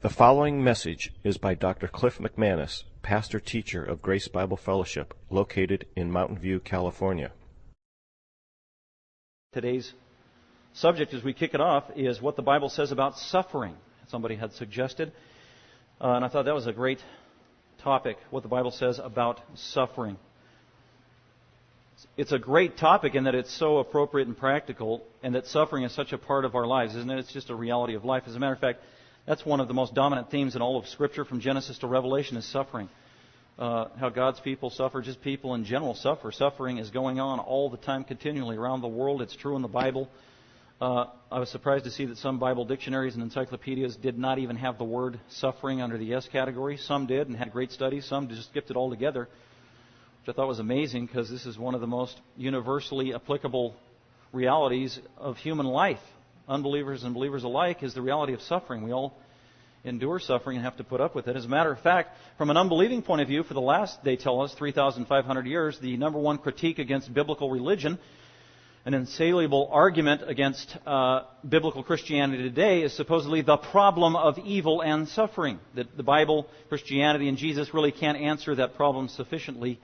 The following message is by Dr. Cliff McManus, pastor teacher of Grace Bible Fellowship, located in Mountain View, California. Today's subject, as we kick it off, is what the Bible says about suffering. Somebody had suggested, uh, and I thought that was a great topic, what the Bible says about suffering. It's a great topic in that it's so appropriate and practical, and that suffering is such a part of our lives, isn't it? It's just a reality of life. As a matter of fact, that's one of the most dominant themes in all of Scripture, from Genesis to Revelation, is suffering. Uh, how God's people suffer, just people in general suffer. Suffering is going on all the time, continually around the world. It's true in the Bible. Uh, I was surprised to see that some Bible dictionaries and encyclopedias did not even have the word suffering under the S category. Some did and had great studies. Some just skipped it altogether, which I thought was amazing because this is one of the most universally applicable realities of human life unbelievers and believers alike, is the reality of suffering. We all endure suffering and have to put up with it. As a matter of fact, from an unbelieving point of view, for the last, they tell us, 3,500 years, the number one critique against biblical religion, an insatiable argument against uh, biblical Christianity today, is supposedly the problem of evil and suffering. That the Bible, Christianity, and Jesus really can't answer that problem sufficiently.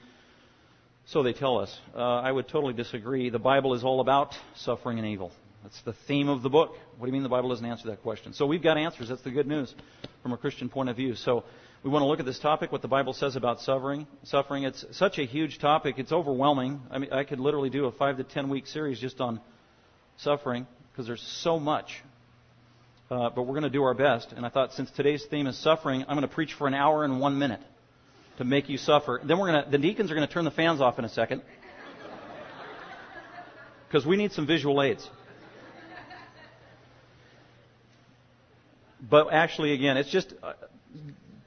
So they tell us. Uh, I would totally disagree. The Bible is all about suffering and evil. That's the theme of the book. What do you mean the Bible doesn't answer that question? So we've got answers. That's the good news from a Christian point of view. So we want to look at this topic, what the Bible says about suffering. Suffering. It's such a huge topic. It's overwhelming. I mean, I could literally do a five to ten week series just on suffering because there's so much. Uh, but we're going to do our best. And I thought since today's theme is suffering, I'm going to preach for an hour and one minute to make you suffer. Then we're going to, the deacons are going to turn the fans off in a second because we need some visual aids. But actually, again, it's just uh,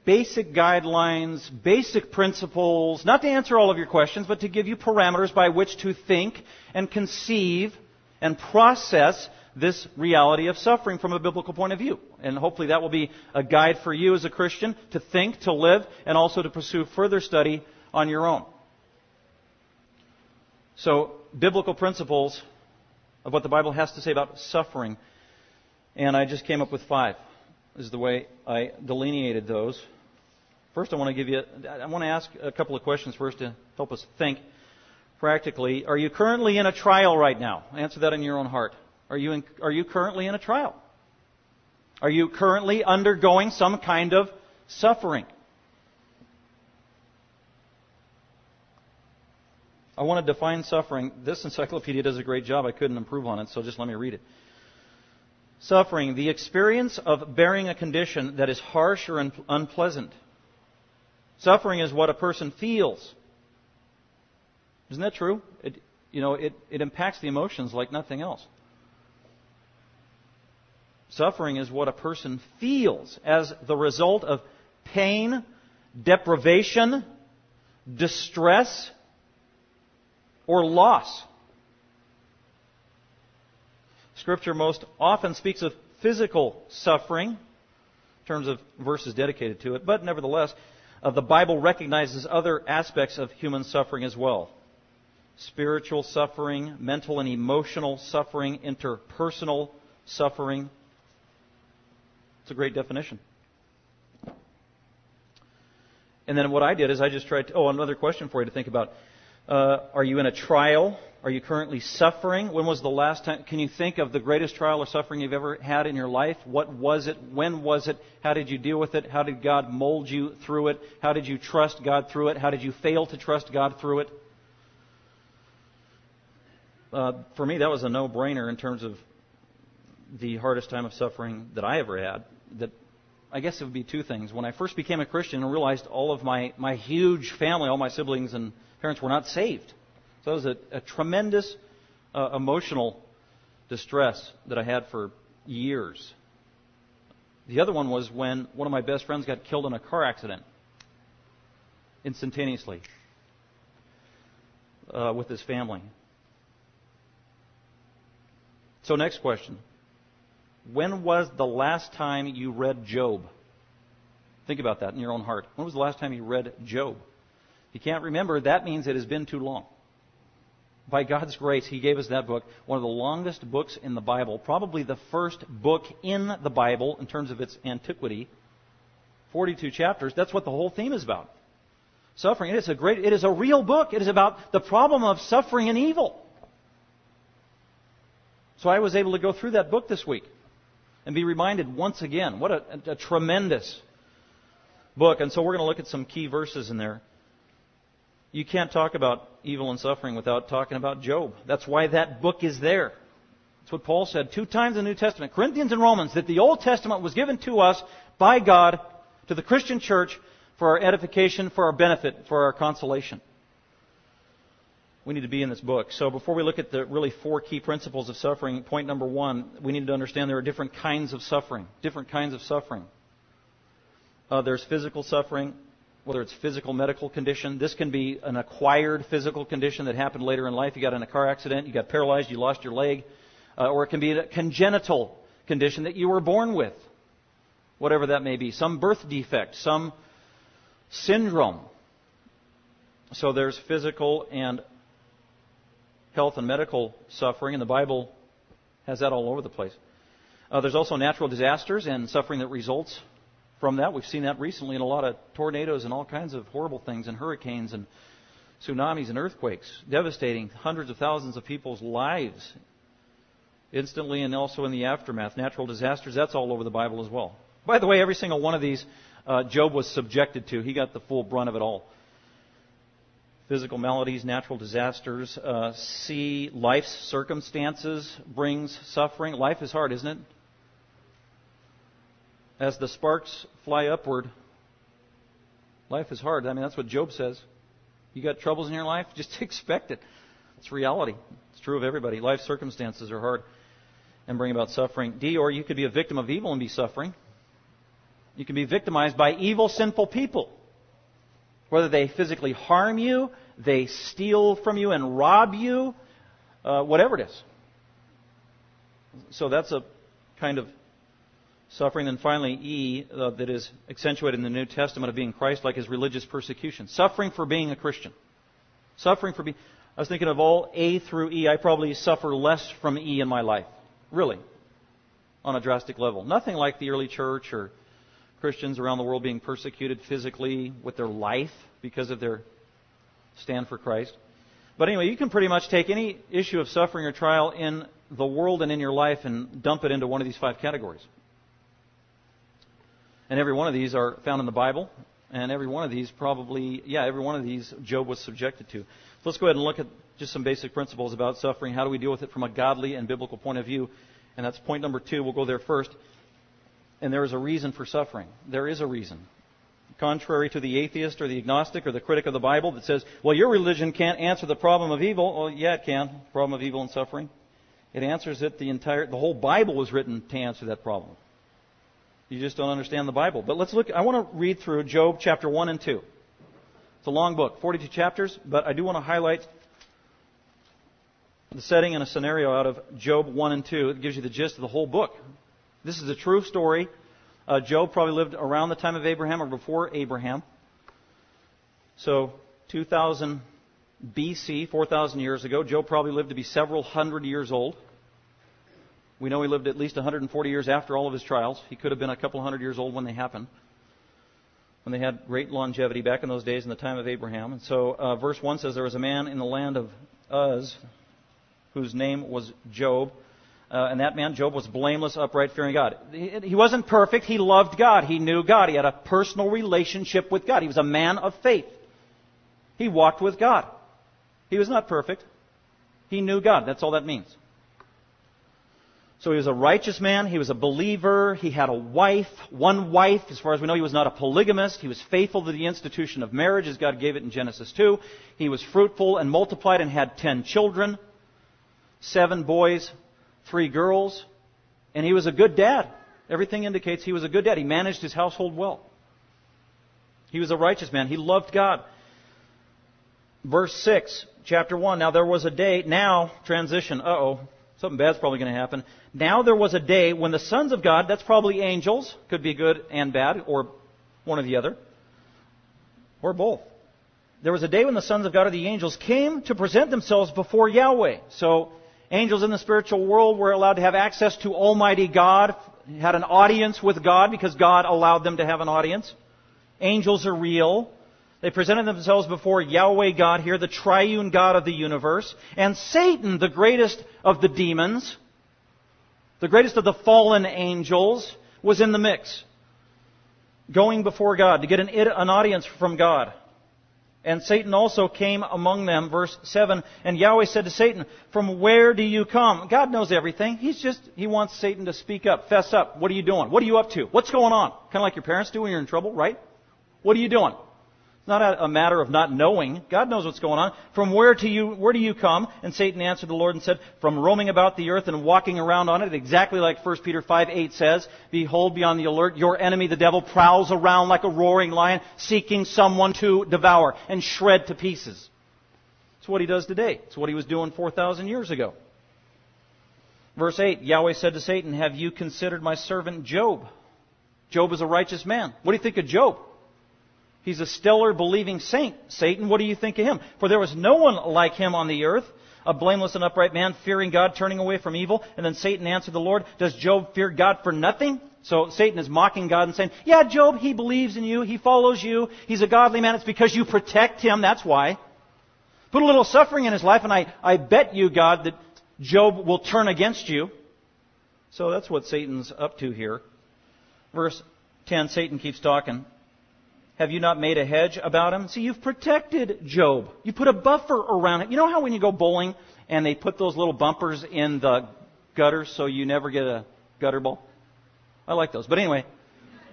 basic guidelines, basic principles, not to answer all of your questions, but to give you parameters by which to think and conceive and process this reality of suffering from a biblical point of view. And hopefully that will be a guide for you as a Christian to think, to live, and also to pursue further study on your own. So, biblical principles of what the Bible has to say about suffering. And I just came up with five is the way I delineated those. First, I want to give you, I want to ask a couple of questions first to help us think practically. Are you currently in a trial right now? Answer that in your own heart. Are you, in, are you currently in a trial? Are you currently undergoing some kind of suffering? I want to define suffering. This encyclopedia does a great job. I couldn't improve on it, so just let me read it. Suffering, the experience of bearing a condition that is harsh or un- unpleasant. Suffering is what a person feels. Isn't that true? It, you know, it, it impacts the emotions like nothing else. Suffering is what a person feels as the result of pain, deprivation, distress, or loss. Scripture most often speaks of physical suffering in terms of verses dedicated to it, but nevertheless, uh, the Bible recognizes other aspects of human suffering as well spiritual suffering, mental and emotional suffering, interpersonal suffering. It's a great definition. And then what I did is I just tried to. Oh, another question for you to think about. Uh, are you in a trial? Are you currently suffering? When was the last time? Can you think of the greatest trial or suffering you've ever had in your life? What was it? When was it? How did you deal with it? How did God mold you through it? How did you trust God through it? How did you fail to trust God through it? Uh, for me, that was a no-brainer in terms of the hardest time of suffering that I ever had. That I guess it would be two things. When I first became a Christian and realized all of my, my huge family, all my siblings and parents were not saved. So it was a, a tremendous uh, emotional distress that I had for years. The other one was when one of my best friends got killed in a car accident instantaneously uh, with his family. So, next question. When was the last time you read Job? Think about that in your own heart. When was the last time you read Job? You can't remember, that means it has been too long. By God's grace, He gave us that book, one of the longest books in the Bible, probably the first book in the Bible in terms of its antiquity. 42 chapters. That's what the whole theme is about. Suffering. It is a great, it is a real book. It is about the problem of suffering and evil. So I was able to go through that book this week and be reminded once again. What a, a tremendous book. And so we're going to look at some key verses in there. You can't talk about evil and suffering without talking about Job. That's why that book is there. That's what Paul said two times in the New Testament, Corinthians and Romans, that the Old Testament was given to us by God to the Christian church for our edification, for our benefit, for our consolation. We need to be in this book. So before we look at the really four key principles of suffering, point number one, we need to understand there are different kinds of suffering. Different kinds of suffering. Uh, there's physical suffering, whether it's physical medical condition. This can be an acquired physical condition that happened later in life. You got in a car accident, you got paralyzed, you lost your leg, uh, or it can be a congenital condition that you were born with, whatever that may be, some birth defect, some syndrome. So there's physical and health and medical suffering, and the Bible has that all over the place. Uh, there's also natural disasters and suffering that results from that. We've seen that recently in a lot of tornadoes and all kinds of horrible things, and hurricanes and tsunamis and earthquakes, devastating hundreds of thousands of people's lives instantly and also in the aftermath. Natural disasters, that's all over the Bible as well. By the way, every single one of these uh, Job was subjected to. He got the full brunt of it all. Physical maladies, natural disasters, uh, see life's circumstances brings suffering. Life is hard, isn't it? As the sparks fly upward, life is hard. I mean, that's what Job says. You got troubles in your life? Just expect it. It's reality. It's true of everybody. Life circumstances are hard and bring about suffering. D, or you could be a victim of evil and be suffering. You can be victimized by evil, sinful people. Whether they physically harm you, they steal from you and rob you, uh, whatever it is. So that's a kind of Suffering, then finally, E, uh, that is accentuated in the New Testament of being Christ like is religious persecution. Suffering for being a Christian. Suffering for being. I was thinking of all A through E, I probably suffer less from E in my life. Really. On a drastic level. Nothing like the early church or Christians around the world being persecuted physically with their life because of their stand for Christ. But anyway, you can pretty much take any issue of suffering or trial in the world and in your life and dump it into one of these five categories. And every one of these are found in the Bible. And every one of these probably, yeah, every one of these Job was subjected to. So let's go ahead and look at just some basic principles about suffering. How do we deal with it from a godly and biblical point of view? And that's point number two. We'll go there first. And there is a reason for suffering. There is a reason. Contrary to the atheist or the agnostic or the critic of the Bible that says, well, your religion can't answer the problem of evil. Well, yeah, it can. Problem of evil and suffering. It answers it. The entire, the whole Bible was written to answer that problem. You just don't understand the Bible. But let's look, I want to read through Job chapter 1 and 2. It's a long book, 42 chapters, but I do want to highlight the setting and a scenario out of Job 1 and 2. It gives you the gist of the whole book. This is a true story. Uh, Job probably lived around the time of Abraham or before Abraham. So, 2000 BC, 4,000 years ago, Job probably lived to be several hundred years old. We know he lived at least 140 years after all of his trials. He could have been a couple hundred years old when they happened, when they had great longevity back in those days in the time of Abraham. And so, uh, verse 1 says, There was a man in the land of Uz whose name was Job. Uh, and that man, Job, was blameless, upright, fearing God. He, he wasn't perfect. He loved God. He knew God. He had a personal relationship with God. He was a man of faith. He walked with God. He was not perfect. He knew God. That's all that means. So he was a righteous man. He was a believer. He had a wife, one wife. As far as we know, he was not a polygamist. He was faithful to the institution of marriage as God gave it in Genesis 2. He was fruitful and multiplied and had ten children, seven boys, three girls. And he was a good dad. Everything indicates he was a good dad. He managed his household well. He was a righteous man. He loved God. Verse 6, chapter 1. Now there was a day, now, transition, uh oh, Something bad's probably going to happen. Now there was a day when the sons of God, that's probably angels, could be good and bad, or one or the other, or both. There was a day when the sons of God or the angels came to present themselves before Yahweh. So, angels in the spiritual world were allowed to have access to Almighty God had an audience with God because God allowed them to have an audience. Angels are real. They presented themselves before Yahweh God here, the triune God of the universe, and Satan, the greatest of the demons, the greatest of the fallen angels, was in the mix. Going before God to get an, an audience from God. And Satan also came among them, verse 7. And Yahweh said to Satan, From where do you come? God knows everything. He's just, he wants Satan to speak up, fess up. What are you doing? What are you up to? What's going on? Kind of like your parents do when you're in trouble, right? What are you doing? Not a, matter of not knowing. God knows what's going on. From where to you, where do you come? And Satan answered the Lord and said, From roaming about the earth and walking around on it, exactly like 1 Peter 5, 8 says, Behold, be on the alert. Your enemy, the devil, prowls around like a roaring lion, seeking someone to devour and shred to pieces. It's what he does today. It's what he was doing 4,000 years ago. Verse 8, Yahweh said to Satan, Have you considered my servant Job? Job is a righteous man. What do you think of Job? He's a stellar believing saint. Satan, what do you think of him? For there was no one like him on the earth, a blameless and upright man, fearing God, turning away from evil. And then Satan answered the Lord, Does Job fear God for nothing? So Satan is mocking God and saying, Yeah, Job, he believes in you, he follows you, he's a godly man. It's because you protect him, that's why. Put a little suffering in his life, and I, I bet you, God, that Job will turn against you. So that's what Satan's up to here. Verse 10, Satan keeps talking. Have you not made a hedge about him? See, you've protected Job. You put a buffer around it. You know how when you go bowling and they put those little bumpers in the gutter so you never get a gutter ball? I like those. But anyway,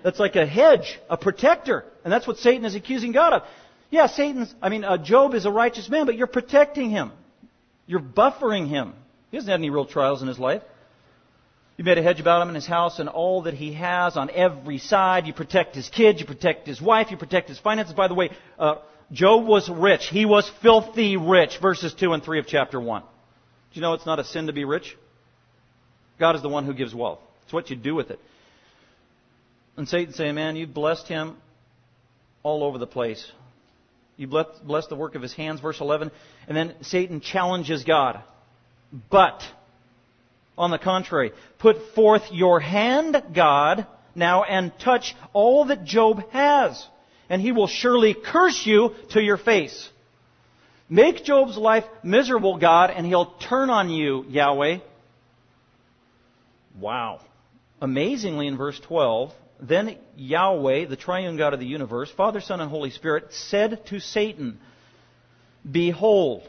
that's like a hedge, a protector. And that's what Satan is accusing God of. Yeah, Satan's, I mean, uh, Job is a righteous man, but you're protecting him. You're buffering him. He hasn't had any real trials in his life. You made a hedge about him and his house and all that he has on every side. You protect his kids, you protect his wife, you protect his finances. By the way, uh, Job was rich. He was filthy rich, verses 2 and 3 of chapter 1. Do you know it's not a sin to be rich? God is the one who gives wealth. It's what you do with it. And Satan saying, man, you've blessed him all over the place. You blessed the work of his hands, verse 11. And then Satan challenges God. But on the contrary, put forth your hand, God, now and touch all that Job has, and he will surely curse you to your face. Make Job's life miserable, God, and he'll turn on you, Yahweh. Wow. Amazingly, in verse 12, then Yahweh, the triune God of the universe, Father, Son, and Holy Spirit, said to Satan, Behold,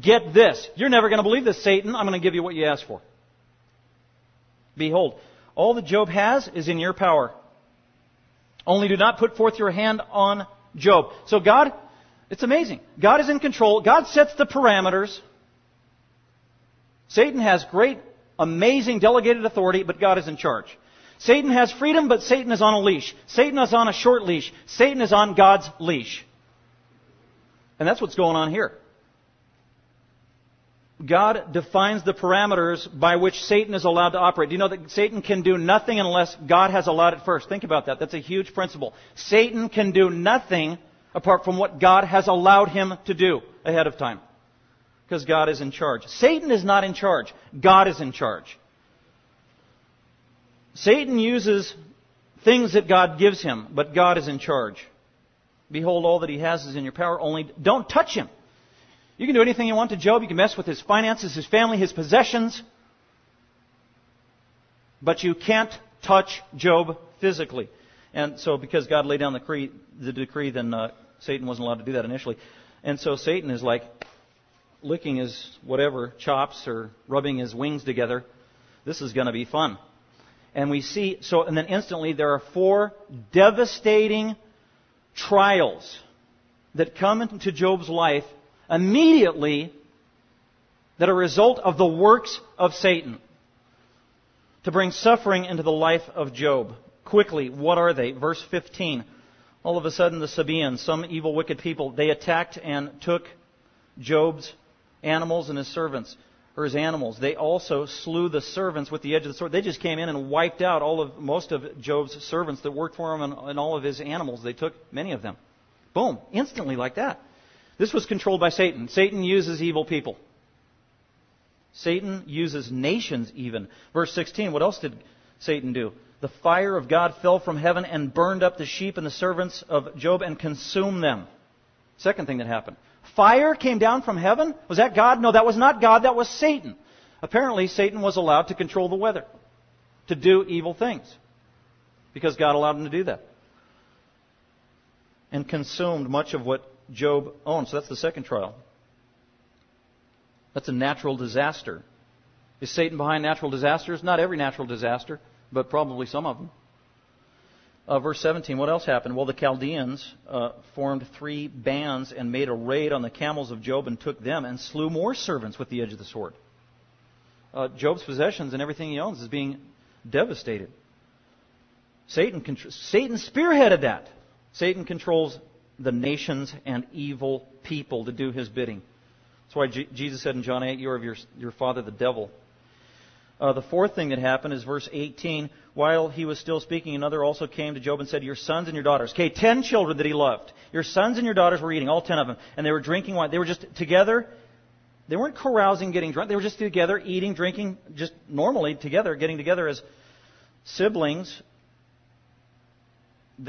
get this. You're never going to believe this, Satan. I'm going to give you what you asked for. Behold, all that Job has is in your power. Only do not put forth your hand on Job. So God, it's amazing. God is in control. God sets the parameters. Satan has great, amazing delegated authority, but God is in charge. Satan has freedom, but Satan is on a leash. Satan is on a short leash. Satan is on God's leash. And that's what's going on here. God defines the parameters by which Satan is allowed to operate. Do you know that Satan can do nothing unless God has allowed it first? Think about that. That's a huge principle. Satan can do nothing apart from what God has allowed him to do ahead of time. Because God is in charge. Satan is not in charge. God is in charge. Satan uses things that God gives him, but God is in charge. Behold, all that he has is in your power, only don't touch him. You can do anything you want to Job. You can mess with his finances, his family, his possessions. But you can't touch Job physically. And so, because God laid down the decree, the decree then uh, Satan wasn't allowed to do that initially. And so Satan is like licking his whatever chops or rubbing his wings together. This is going to be fun. And we see, so, and then instantly there are four devastating trials that come into Job's life immediately that are a result of the works of Satan to bring suffering into the life of Job. Quickly, what are they? Verse 15. All of a sudden, the Sabaeans, some evil, wicked people, they attacked and took Job's animals and his servants, or his animals. They also slew the servants with the edge of the sword. They just came in and wiped out all of most of Job's servants that worked for him and, and all of his animals. They took many of them. Boom, instantly like that. This was controlled by Satan. Satan uses evil people. Satan uses nations even. Verse 16, what else did Satan do? The fire of God fell from heaven and burned up the sheep and the servants of Job and consumed them. Second thing that happened. Fire came down from heaven? Was that God? No, that was not God, that was Satan. Apparently, Satan was allowed to control the weather, to do evil things, because God allowed him to do that. And consumed much of what Job owned. So that's the second trial. That's a natural disaster. Is Satan behind natural disasters? Not every natural disaster, but probably some of them. Uh, verse 17, what else happened? Well, the Chaldeans uh, formed three bands and made a raid on the camels of Job and took them and slew more servants with the edge of the sword. Uh, Job's possessions and everything he owns is being devastated. Satan, Satan spearheaded that. Satan controls the nations and evil people to do his bidding. That's why Jesus said in John 8, You are of your, your father, the devil. Uh, the fourth thing that happened is verse 18. While he was still speaking, another also came to Job and said, Your sons and your daughters. Okay, ten children that he loved. Your sons and your daughters were eating, all ten of them. And they were drinking wine. They were just together. They weren't carousing, getting drunk. They were just together, eating, drinking, just normally together, getting together as siblings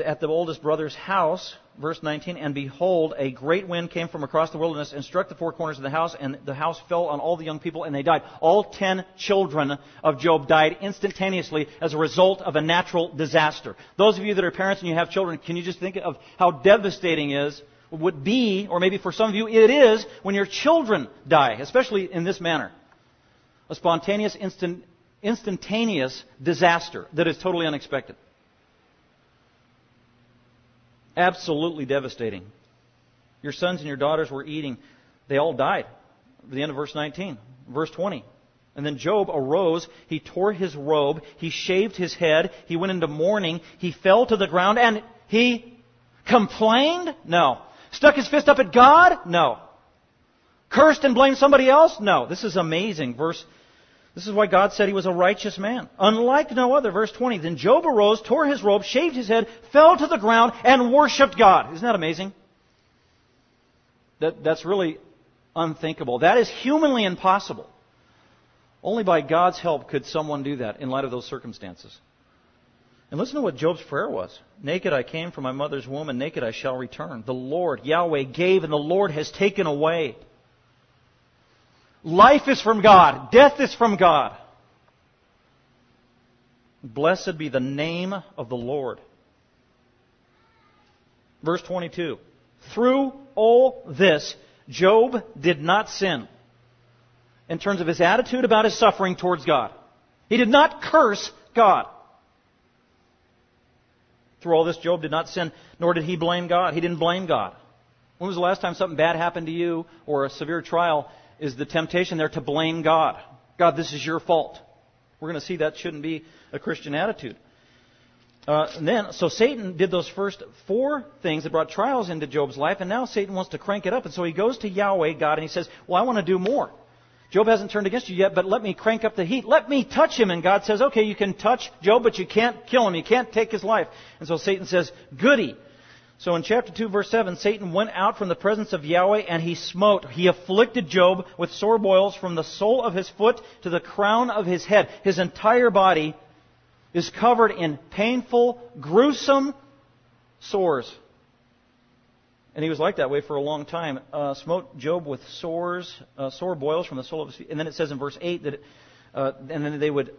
at the oldest brother's house, verse 19, and behold, a great wind came from across the wilderness and struck the four corners of the house, and the house fell on all the young people, and they died. All ten children of Job died instantaneously as a result of a natural disaster. Those of you that are parents and you have children, can you just think of how devastating it is, would be, or maybe for some of you it is, when your children die, especially in this manner. A spontaneous, instant, instantaneous disaster that is totally unexpected. Absolutely devastating. Your sons and your daughters were eating. They all died. The end of verse 19. Verse 20. And then Job arose, he tore his robe, he shaved his head, he went into mourning, he fell to the ground, and he complained? No. Stuck his fist up at God? No. Cursed and blamed somebody else? No. This is amazing. Verse this is why God said he was a righteous man. Unlike no other. Verse 20. Then Job arose, tore his robe, shaved his head, fell to the ground, and worshiped God. Isn't that amazing? That, that's really unthinkable. That is humanly impossible. Only by God's help could someone do that in light of those circumstances. And listen to what Job's prayer was. Naked I came from my mother's womb, and naked I shall return. The Lord, Yahweh, gave, and the Lord has taken away. Life is from God. Death is from God. Blessed be the name of the Lord. Verse 22. Through all this, Job did not sin in terms of his attitude about his suffering towards God. He did not curse God. Through all this, Job did not sin, nor did he blame God. He didn't blame God. When was the last time something bad happened to you or a severe trial is the temptation there to blame God. God, this is your fault. We're going to see that shouldn't be a Christian attitude. Uh, and then, so Satan did those first four things that brought trials into Job's life, and now Satan wants to crank it up. And so he goes to Yahweh, God, and he says, Well, I want to do more. Job hasn't turned against you yet, but let me crank up the heat. Let me touch him. And God says, Okay, you can touch Job, but you can't kill him. You can't take his life. And so Satan says, Goody. So in chapter 2 verse 7, Satan went out from the presence of Yahweh and he smote, he afflicted Job with sore boils from the sole of his foot to the crown of his head. His entire body is covered in painful, gruesome sores. And he was like that way for a long time. Uh, smote Job with sores, uh, sore boils from the sole of his feet. And then it says in verse 8 that, it, uh, and then they would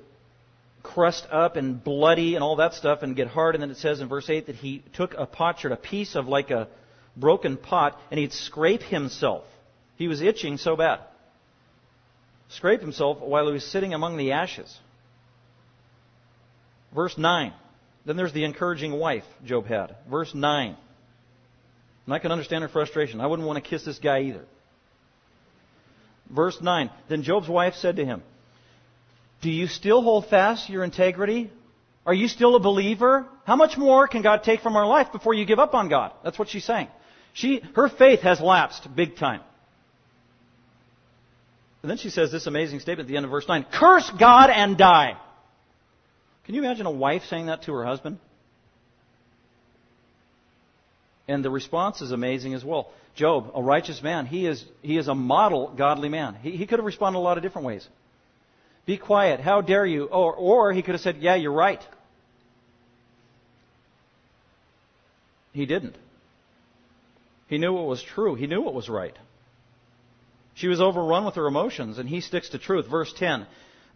crust up and bloody and all that stuff and get hard. And then it says in verse 8 that he took a potsherd, a piece of like a broken pot, and he'd scrape himself. He was itching so bad. Scrape himself while he was sitting among the ashes. Verse 9. Then there's the encouraging wife Job had. Verse 9. And I can understand her frustration. I wouldn't want to kiss this guy either. Verse 9. Then Job's wife said to him, do you still hold fast your integrity? Are you still a believer? How much more can God take from our life before you give up on God? That's what she's saying. She, her faith has lapsed big time. And then she says this amazing statement at the end of verse 9 Curse God and die. Can you imagine a wife saying that to her husband? And the response is amazing as well. Job, a righteous man, he is, he is a model godly man. He, he could have responded a lot of different ways. Be quiet. How dare you? Or, or he could have said, Yeah, you're right. He didn't. He knew what was true. He knew what was right. She was overrun with her emotions, and he sticks to truth. Verse 10.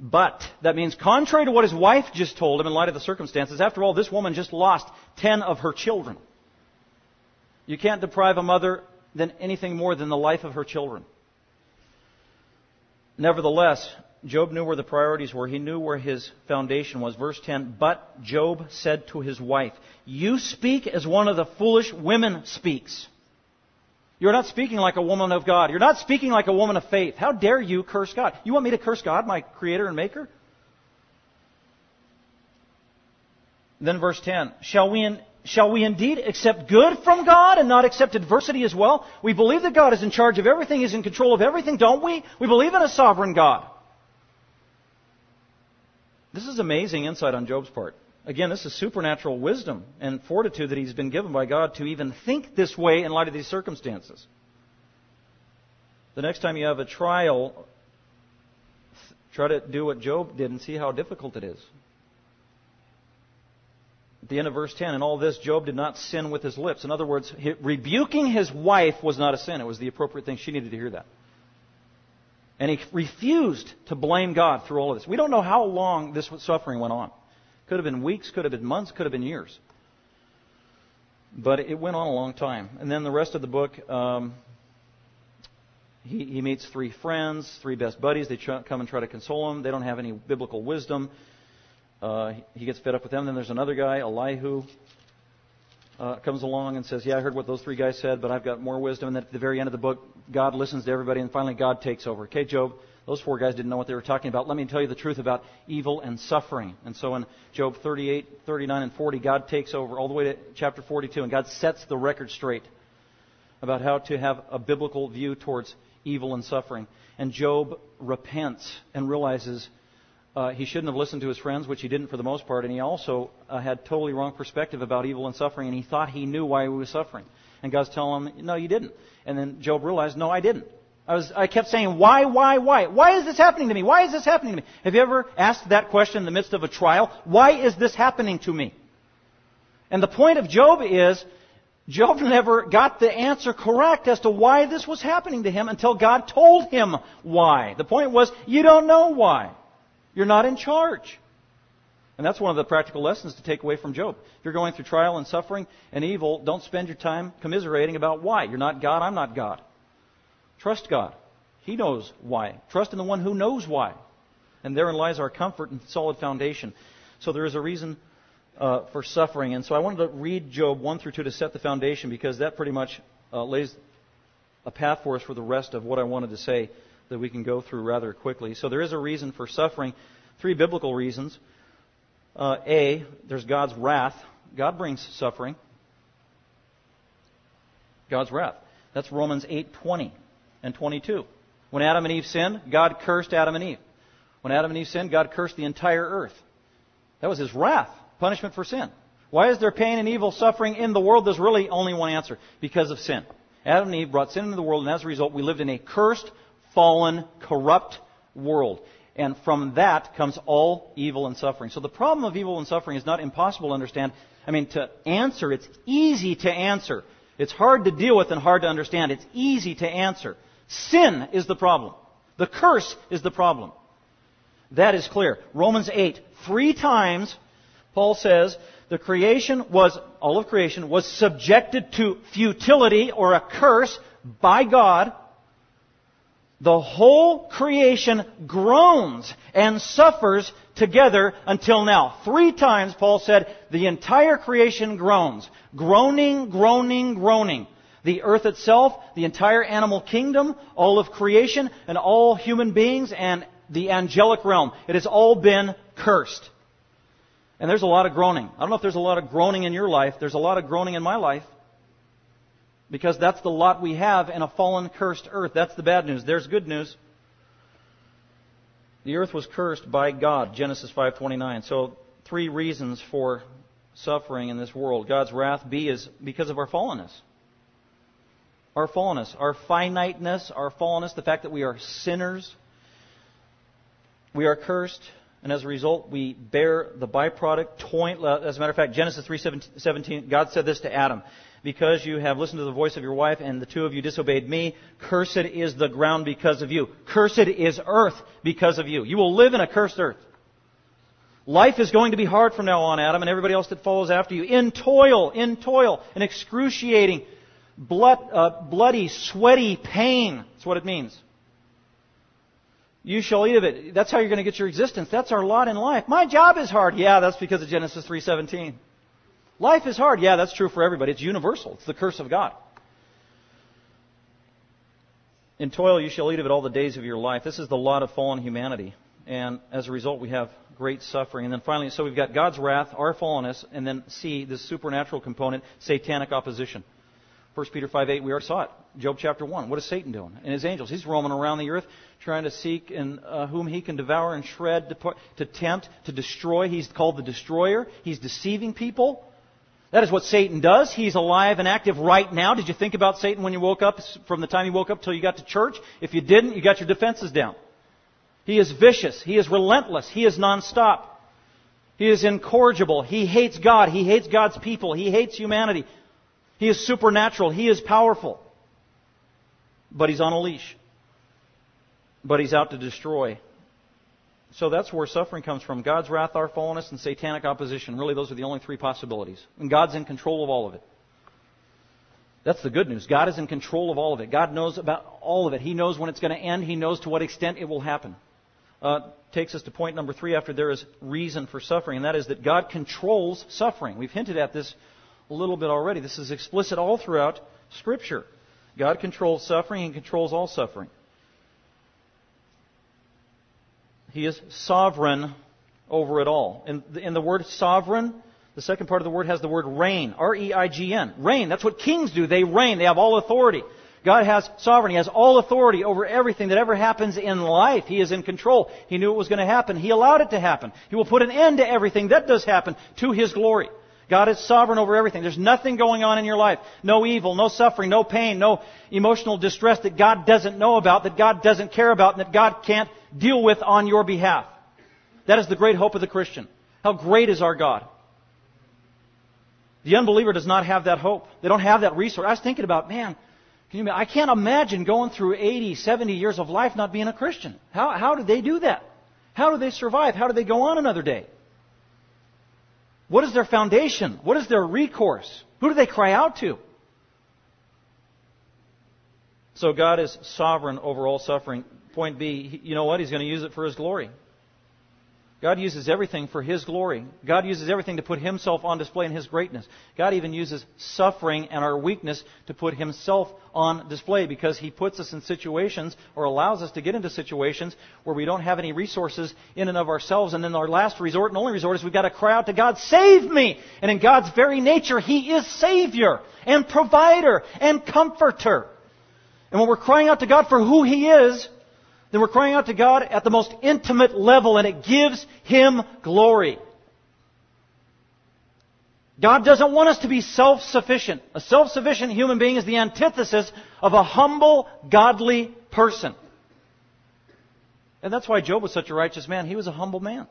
But, that means contrary to what his wife just told him in light of the circumstances, after all, this woman just lost 10 of her children. You can't deprive a mother than anything more than the life of her children. Nevertheless, Job knew where the priorities were. He knew where his foundation was. Verse 10, But Job said to his wife, You speak as one of the foolish women speaks. You're not speaking like a woman of God. You're not speaking like a woman of faith. How dare you curse God? You want me to curse God, my creator and maker? Then verse 10, Shall we, in, shall we indeed accept good from God and not accept adversity as well? We believe that God is in charge of everything, He's in control of everything, don't we? We believe in a sovereign God. This is amazing insight on Job's part. Again, this is supernatural wisdom and fortitude that he's been given by God to even think this way in light of these circumstances. The next time you have a trial, try to do what Job did and see how difficult it is. At the end of verse 10, in all this, Job did not sin with his lips. In other words, rebuking his wife was not a sin. It was the appropriate thing. She needed to hear that. And he refused to blame God through all of this. We don't know how long this suffering went on. Could have been weeks, could have been months, could have been years. But it went on a long time. And then the rest of the book, um, he, he meets three friends, three best buddies. They come and try to console him. They don't have any biblical wisdom. Uh, he gets fed up with them. Then there's another guy, Elihu, uh, comes along and says, Yeah, I heard what those three guys said, but I've got more wisdom. And then at the very end of the book, God listens to everybody, and finally God takes over. Okay, Job, those four guys didn't know what they were talking about. Let me tell you the truth about evil and suffering. And so in Job 38, 39, and 40, God takes over all the way to chapter 42, and God sets the record straight about how to have a biblical view towards evil and suffering. And Job repents and realizes uh, he shouldn't have listened to his friends, which he didn't for the most part, and he also uh, had totally wrong perspective about evil and suffering, and he thought he knew why he was suffering. And God's telling him, no, you didn't. And then Job realized, no, I didn't. I was, I kept saying, why, why, why? Why is this happening to me? Why is this happening to me? Have you ever asked that question in the midst of a trial? Why is this happening to me? And the point of Job is, Job never got the answer correct as to why this was happening to him until God told him why. The point was, you don't know why. You're not in charge. And that's one of the practical lessons to take away from Job. If you're going through trial and suffering and evil, don't spend your time commiserating about why. You're not God, I'm not God. Trust God. He knows why. Trust in the one who knows why. And therein lies our comfort and solid foundation. So there is a reason uh, for suffering. And so I wanted to read Job 1 through 2 to set the foundation because that pretty much uh, lays a path for us for the rest of what I wanted to say that we can go through rather quickly. So there is a reason for suffering. Three biblical reasons. Uh, a, there's God's wrath. God brings suffering. God's wrath. That's Romans 8:20 and 22. When Adam and Eve sinned, God cursed Adam and Eve. When Adam and Eve sinned, God cursed the entire earth. That was his wrath, punishment for sin. Why is there pain and evil suffering in the world? There's really only one answer. Because of sin. Adam and Eve brought sin into the world, and as a result, we lived in a cursed, fallen, corrupt world. And from that comes all evil and suffering. So the problem of evil and suffering is not impossible to understand. I mean, to answer, it's easy to answer. It's hard to deal with and hard to understand. It's easy to answer. Sin is the problem. The curse is the problem. That is clear. Romans 8, three times, Paul says, the creation was, all of creation was subjected to futility or a curse by God the whole creation groans and suffers together until now. Three times Paul said the entire creation groans. Groaning, groaning, groaning. The earth itself, the entire animal kingdom, all of creation, and all human beings, and the angelic realm. It has all been cursed. And there's a lot of groaning. I don't know if there's a lot of groaning in your life. There's a lot of groaning in my life. Because that's the lot we have in a fallen, cursed earth. That's the bad news. There's good news. The earth was cursed by God, Genesis 5:29. So, three reasons for suffering in this world. God's wrath B is because of our fallenness. Our fallenness, our finiteness, our fallenness, the fact that we are sinners. we are cursed, and as a result, we bear the byproduct. Toil, uh, as a matter of fact, Genesis 3:17, God said this to Adam: "Because you have listened to the voice of your wife, and the two of you disobeyed me, cursed is the ground because of you. Cursed is earth because of you. You will live in a cursed earth." Life is going to be hard from now on, Adam, and everybody else that follows after you. In toil, in toil, in excruciating, blood, uh, bloody, sweaty pain. That's what it means. You shall eat of it. That's how you're going to get your existence. That's our lot in life. My job is hard. Yeah, that's because of Genesis 3:17. Life is hard. Yeah, that's true for everybody. It's universal. It's the curse of God. In toil you shall eat of it all the days of your life. This is the lot of fallen humanity. And as a result, we have great suffering. And then finally, so we've got God's wrath, our fallenness, and then C, this supernatural component, satanic opposition. 1 Peter 5 8, we already saw it. Job chapter 1. What is Satan doing? And his angels. He's roaming around the earth trying to seek and uh, whom he can devour and shred, to, to tempt, to destroy. He's called the destroyer. He's deceiving people. That is what Satan does. He's alive and active right now. Did you think about Satan when you woke up, from the time you woke up till you got to church? If you didn't, you got your defenses down. He is vicious. He is relentless. He is nonstop. He is incorrigible. He hates God. He hates God's people. He hates humanity. He is supernatural. He is powerful. But he's on a leash. But he's out to destroy. So that's where suffering comes from. God's wrath, our fallenness, and satanic opposition. Really, those are the only three possibilities. And God's in control of all of it. That's the good news. God is in control of all of it. God knows about all of it. He knows when it's going to end. He knows to what extent it will happen. Uh, takes us to point number three after there is reason for suffering, and that is that God controls suffering. We've hinted at this a little bit already. This is explicit all throughout Scripture. God controls suffering and controls all suffering. He is sovereign over it all. The, in the word sovereign, the second part of the word has the word reign. R-E-I-G-N. Reign. That's what kings do. They reign. They have all authority. God has sovereignty. He has all authority over everything that ever happens in life. He is in control. He knew it was going to happen. He allowed it to happen. He will put an end to everything that does happen to His glory. God is sovereign over everything. There's nothing going on in your life. No evil, no suffering, no pain, no emotional distress that God doesn't know about, that God doesn't care about, and that God can't deal with on your behalf. That is the great hope of the Christian. How great is our God? The unbeliever does not have that hope. They don't have that resource. I was thinking about, man, can you, I can't imagine going through 80, 70 years of life not being a Christian. How, how did they do that? How do they survive? How do they go on another day? What is their foundation? What is their recourse? Who do they cry out to? So God is sovereign over all suffering. Point B, you know what? He's going to use it for His glory. God uses everything for His glory. God uses everything to put Himself on display in His greatness. God even uses suffering and our weakness to put Himself on display because He puts us in situations or allows us to get into situations where we don't have any resources in and of ourselves. And then our last resort and only resort is we've got to cry out to God, save me! And in God's very nature, He is Savior and provider and comforter. And when we're crying out to God for who He is, then we're crying out to God at the most intimate level and it gives Him glory. God doesn't want us to be self-sufficient. A self-sufficient human being is the antithesis of a humble, godly person. And that's why Job was such a righteous man. He was a humble man.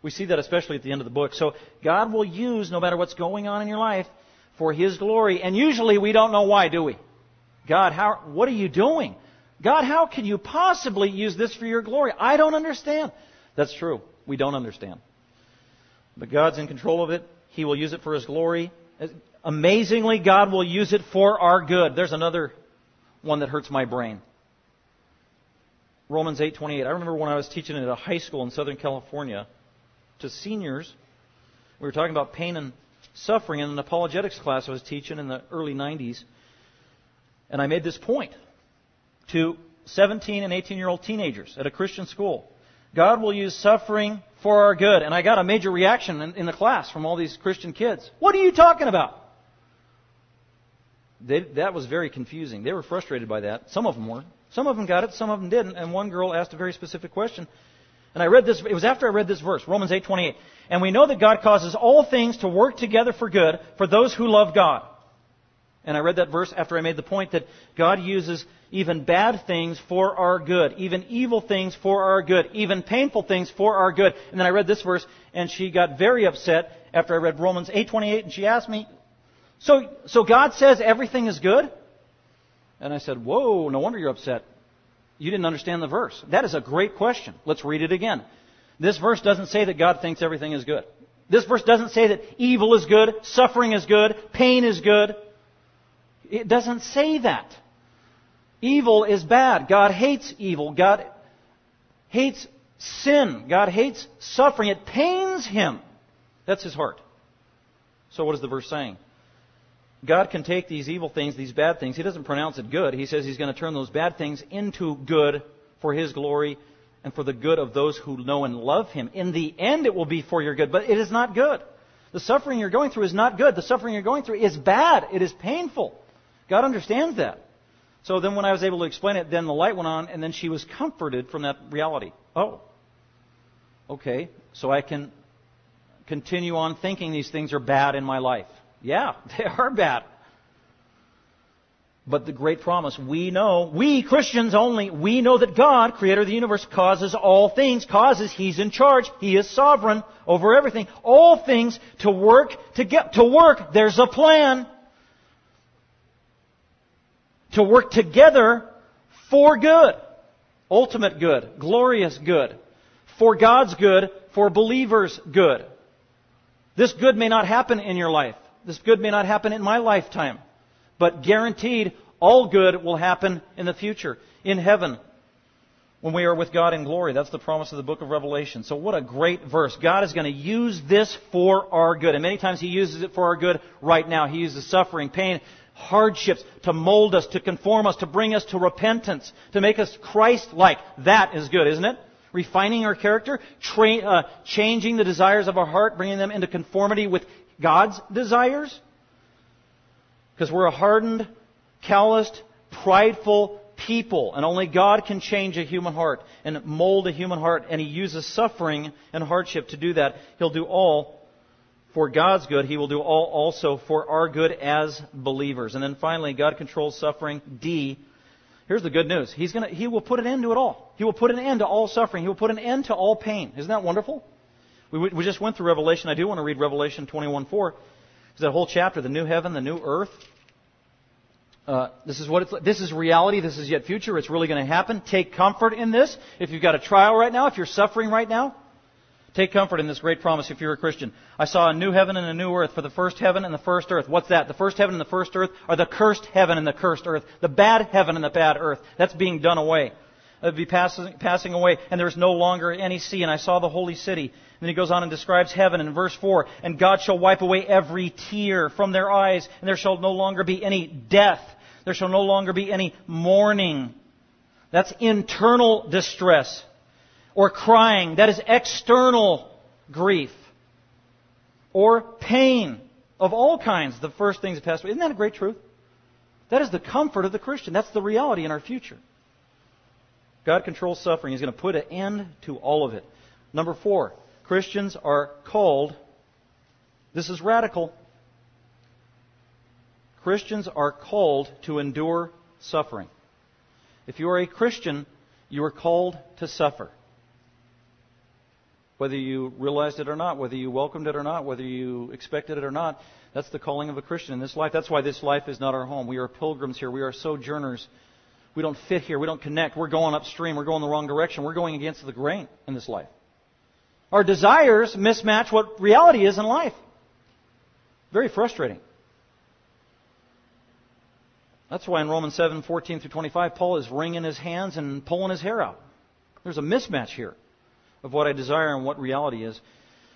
We see that especially at the end of the book. So God will use, no matter what's going on in your life, for His glory. And usually we don't know why, do we? God, how, what are you doing? God, how can you possibly use this for your glory? I don't understand. That's true. We don't understand. But God's in control of it. He will use it for His glory. Amazingly, God will use it for our good. There's another one that hurts my brain. Romans 8:28. I remember when I was teaching at a high school in Southern California to seniors, we were talking about pain and suffering in an apologetics class I was teaching in the early 90s. And I made this point to 17 and 18 year old teenagers at a Christian school. God will use suffering for our good. And I got a major reaction in, in the class from all these Christian kids. What are you talking about? They, that was very confusing. They were frustrated by that. Some of them were. Some of them got it, some of them didn't. And one girl asked a very specific question. And I read this, it was after I read this verse, Romans 8:28. And we know that God causes all things to work together for good for those who love God And I read that verse after I made the point that God uses even bad things for our good, even evil things for our good, even painful things for our good. And then I read this verse and she got very upset after I read Romans 8:28 and she asked me, "So so God says everything is good?" And I said, "Whoa, no wonder you're upset. You didn't understand the verse." That is a great question. Let's read it again. This verse doesn't say that God thinks everything is good. This verse doesn't say that evil is good, suffering is good, pain is good. It doesn't say that. Evil is bad. God hates evil. God hates sin. God hates suffering. It pains him. That's his heart. So what is the verse saying? God can take these evil things, these bad things. He doesn't pronounce it good. He says he's going to turn those bad things into good for his glory and for the good of those who know and love him. In the end, it will be for your good, but it is not good. The suffering you're going through is not good. The suffering you're going through is bad. It is painful. God understands that. So then when I was able to explain it, then the light went on, and then she was comforted from that reality. Oh, okay, so I can continue on thinking these things are bad in my life. Yeah, they are bad. But the great promise, we know, we Christians only, we know that God, creator of the universe, causes all things, causes, He's in charge, He is sovereign over everything, all things to work, to get, to work, there's a plan to work together for good. Ultimate good. Glorious good. For God's good. For believers' good. This good may not happen in your life. This good may not happen in my lifetime. But guaranteed, all good will happen in the future. In heaven. When we are with God in glory. That's the promise of the book of Revelation. So what a great verse. God is going to use this for our good. And many times He uses it for our good right now. He uses suffering, pain, hardships to mold us, to conform us, to bring us to repentance, to make us Christ-like. That is good, isn't it? Refining our character, tra- uh, changing the desires of our heart, bringing them into conformity with God's desires. Because we're a hardened, calloused, prideful people, and only God can change a human heart and mold a human heart, and He uses suffering and hardship to do that. He'll do all for God's good, He will do all also for our good as believers. And then finally, God controls suffering. D. Here's the good news. He's gonna, he will put an end to it all. He will put an end to all suffering. He will put an end to all pain. Isn't that wonderful? We, we just went through Revelation. I do want to read Revelation 21:4. Because that whole chapter, the new heaven, the new earth. Uh, this is what it's. This is reality. This is yet future. It's really going to happen. Take comfort in this. If you've got a trial right now, if you're suffering right now, Take comfort in this great promise if you're a Christian. I saw a new heaven and a new earth for the first heaven and the first earth. What's that? The first heaven and the first earth are the cursed heaven and the cursed earth. The bad heaven and the bad earth. That's being done away. It'll be passing, passing away, and there is no longer any sea. And I saw the holy city. And then he goes on and describes heaven in verse 4. And God shall wipe away every tear from their eyes, and there shall no longer be any death. There shall no longer be any mourning. That's internal distress or crying. That is external grief. Or pain of all kinds, the first things that pass away. Isn't that a great truth? That is the comfort of the Christian. That's the reality in our future. God controls suffering. He's going to put an end to all of it. Number four, Christians are called, this is radical. Christians are called to endure suffering. If you are a Christian, you are called to suffer whether you realized it or not, whether you welcomed it or not, whether you expected it or not. That's the calling of a Christian in this life. That's why this life is not our home. We are pilgrims here. We are sojourners. We don't fit here. We don't connect. We're going upstream. We're going the wrong direction. We're going against the grain in this life. Our desires mismatch what reality is in life. Very frustrating. That's why in Romans 7, 14 through 25, Paul is wringing his hands and pulling his hair out. There's a mismatch here of what I desire and what reality is.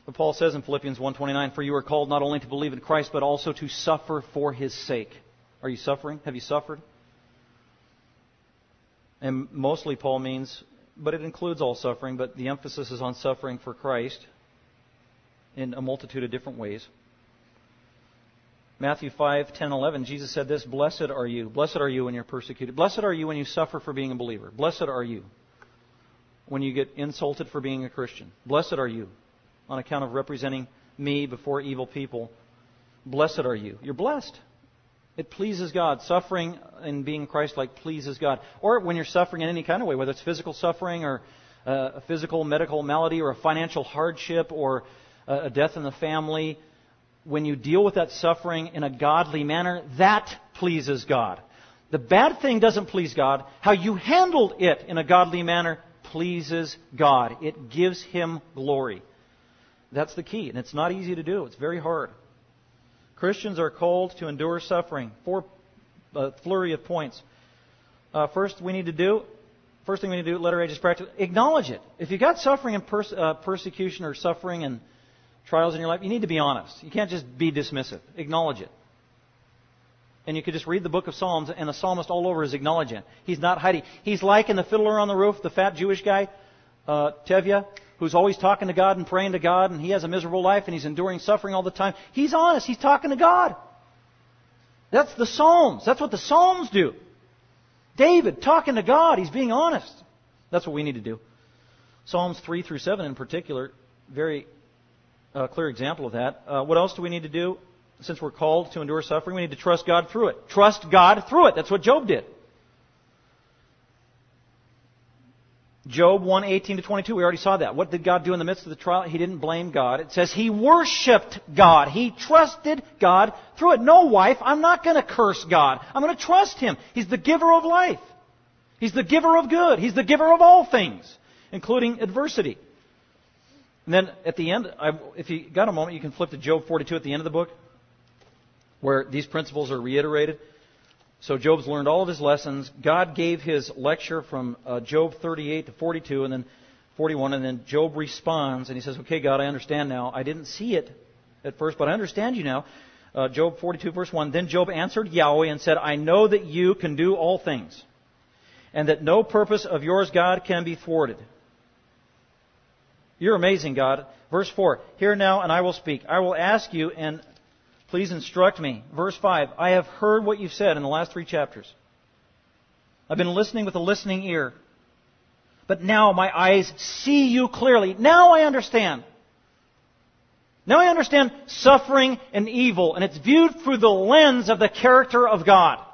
But Paul says in Philippians 1:29, "For you are called not only to believe in Christ, but also to suffer for His sake." Are you suffering? Have you suffered? And mostly Paul means, but it includes all suffering, but the emphasis is on suffering for Christ in a multitude of different ways. Matthew 5, 10, 11, Jesus said this, Blessed are you. Blessed are you when you're persecuted. Blessed are you when you suffer for being a believer. Blessed are you when you get insulted for being a Christian. Blessed are you on account of representing me before evil people. Blessed are you. You're blessed. It pleases God. Suffering and being Christ like pleases God. Or when you're suffering in any kind of way, whether it's physical suffering or uh, a physical medical malady or a financial hardship or a death in the family, when you deal with that suffering in a godly manner, that pleases God. The bad thing doesn't please God. How you handled it in a godly manner pleases God. It gives Him glory. That's the key. And it's not easy to do. It's very hard. Christians are called to endure suffering. Four uh, flurry of points. Uh, first, we need to do. First thing we need to do, letter A, just practice. Acknowledge it. If you've got suffering and pers- uh, persecution or suffering and trials in your life, you need to be honest. You can't just be dismissive. Acknowledge it. And you could just read the book of Psalms, and the psalmist all over is acknowledging. He's not hiding. He's like in the fiddler on the roof, the fat Jewish guy, uh, Tevye, who's always talking to God and praying to God, and he has a miserable life, and he's enduring suffering all the time. He's honest. He's talking to God. That's the Psalms. That's what the Psalms do. David talking to God. He's being honest. That's what we need to do. Psalms 3 through 7 in particular, very uh, clear example of that. Uh, what else do we need to do? Since we're called to endure suffering, we need to trust God through it. Trust God through it. That's what Job did. Job 1, 18 to 22, we already saw that. What did God do in the midst of the trial? He didn't blame God. It says he worshiped God. He trusted God through it. No, wife, I'm not going to curse God. I'm going to trust Him. He's the giver of life. He's the giver of good. He's the giver of all things, including adversity. And then at the end, if you got a moment, you can flip to Job 42 at the end of the book, where these principles are reiterated. So Job's learned all of his lessons. God gave his lecture from uh, Job 38 to 42 and then 41, and then Job responds and he says, Okay, God, I understand now. I didn't see it at first, but I understand you now. Uh, Job 42, verse 1. Then Job answered Yahweh and said, I know that you can do all things, and that no purpose of yours, God, can be thwarted. You're amazing, God. Verse 4. Hear now, and I will speak. I will ask you, and Please instruct me. Verse 5 I have heard what you've said in the last three chapters. I've been listening with a listening ear. But now my eyes see you clearly. Now I understand. Now I understand suffering and evil, and it's viewed through the lens of the character of God.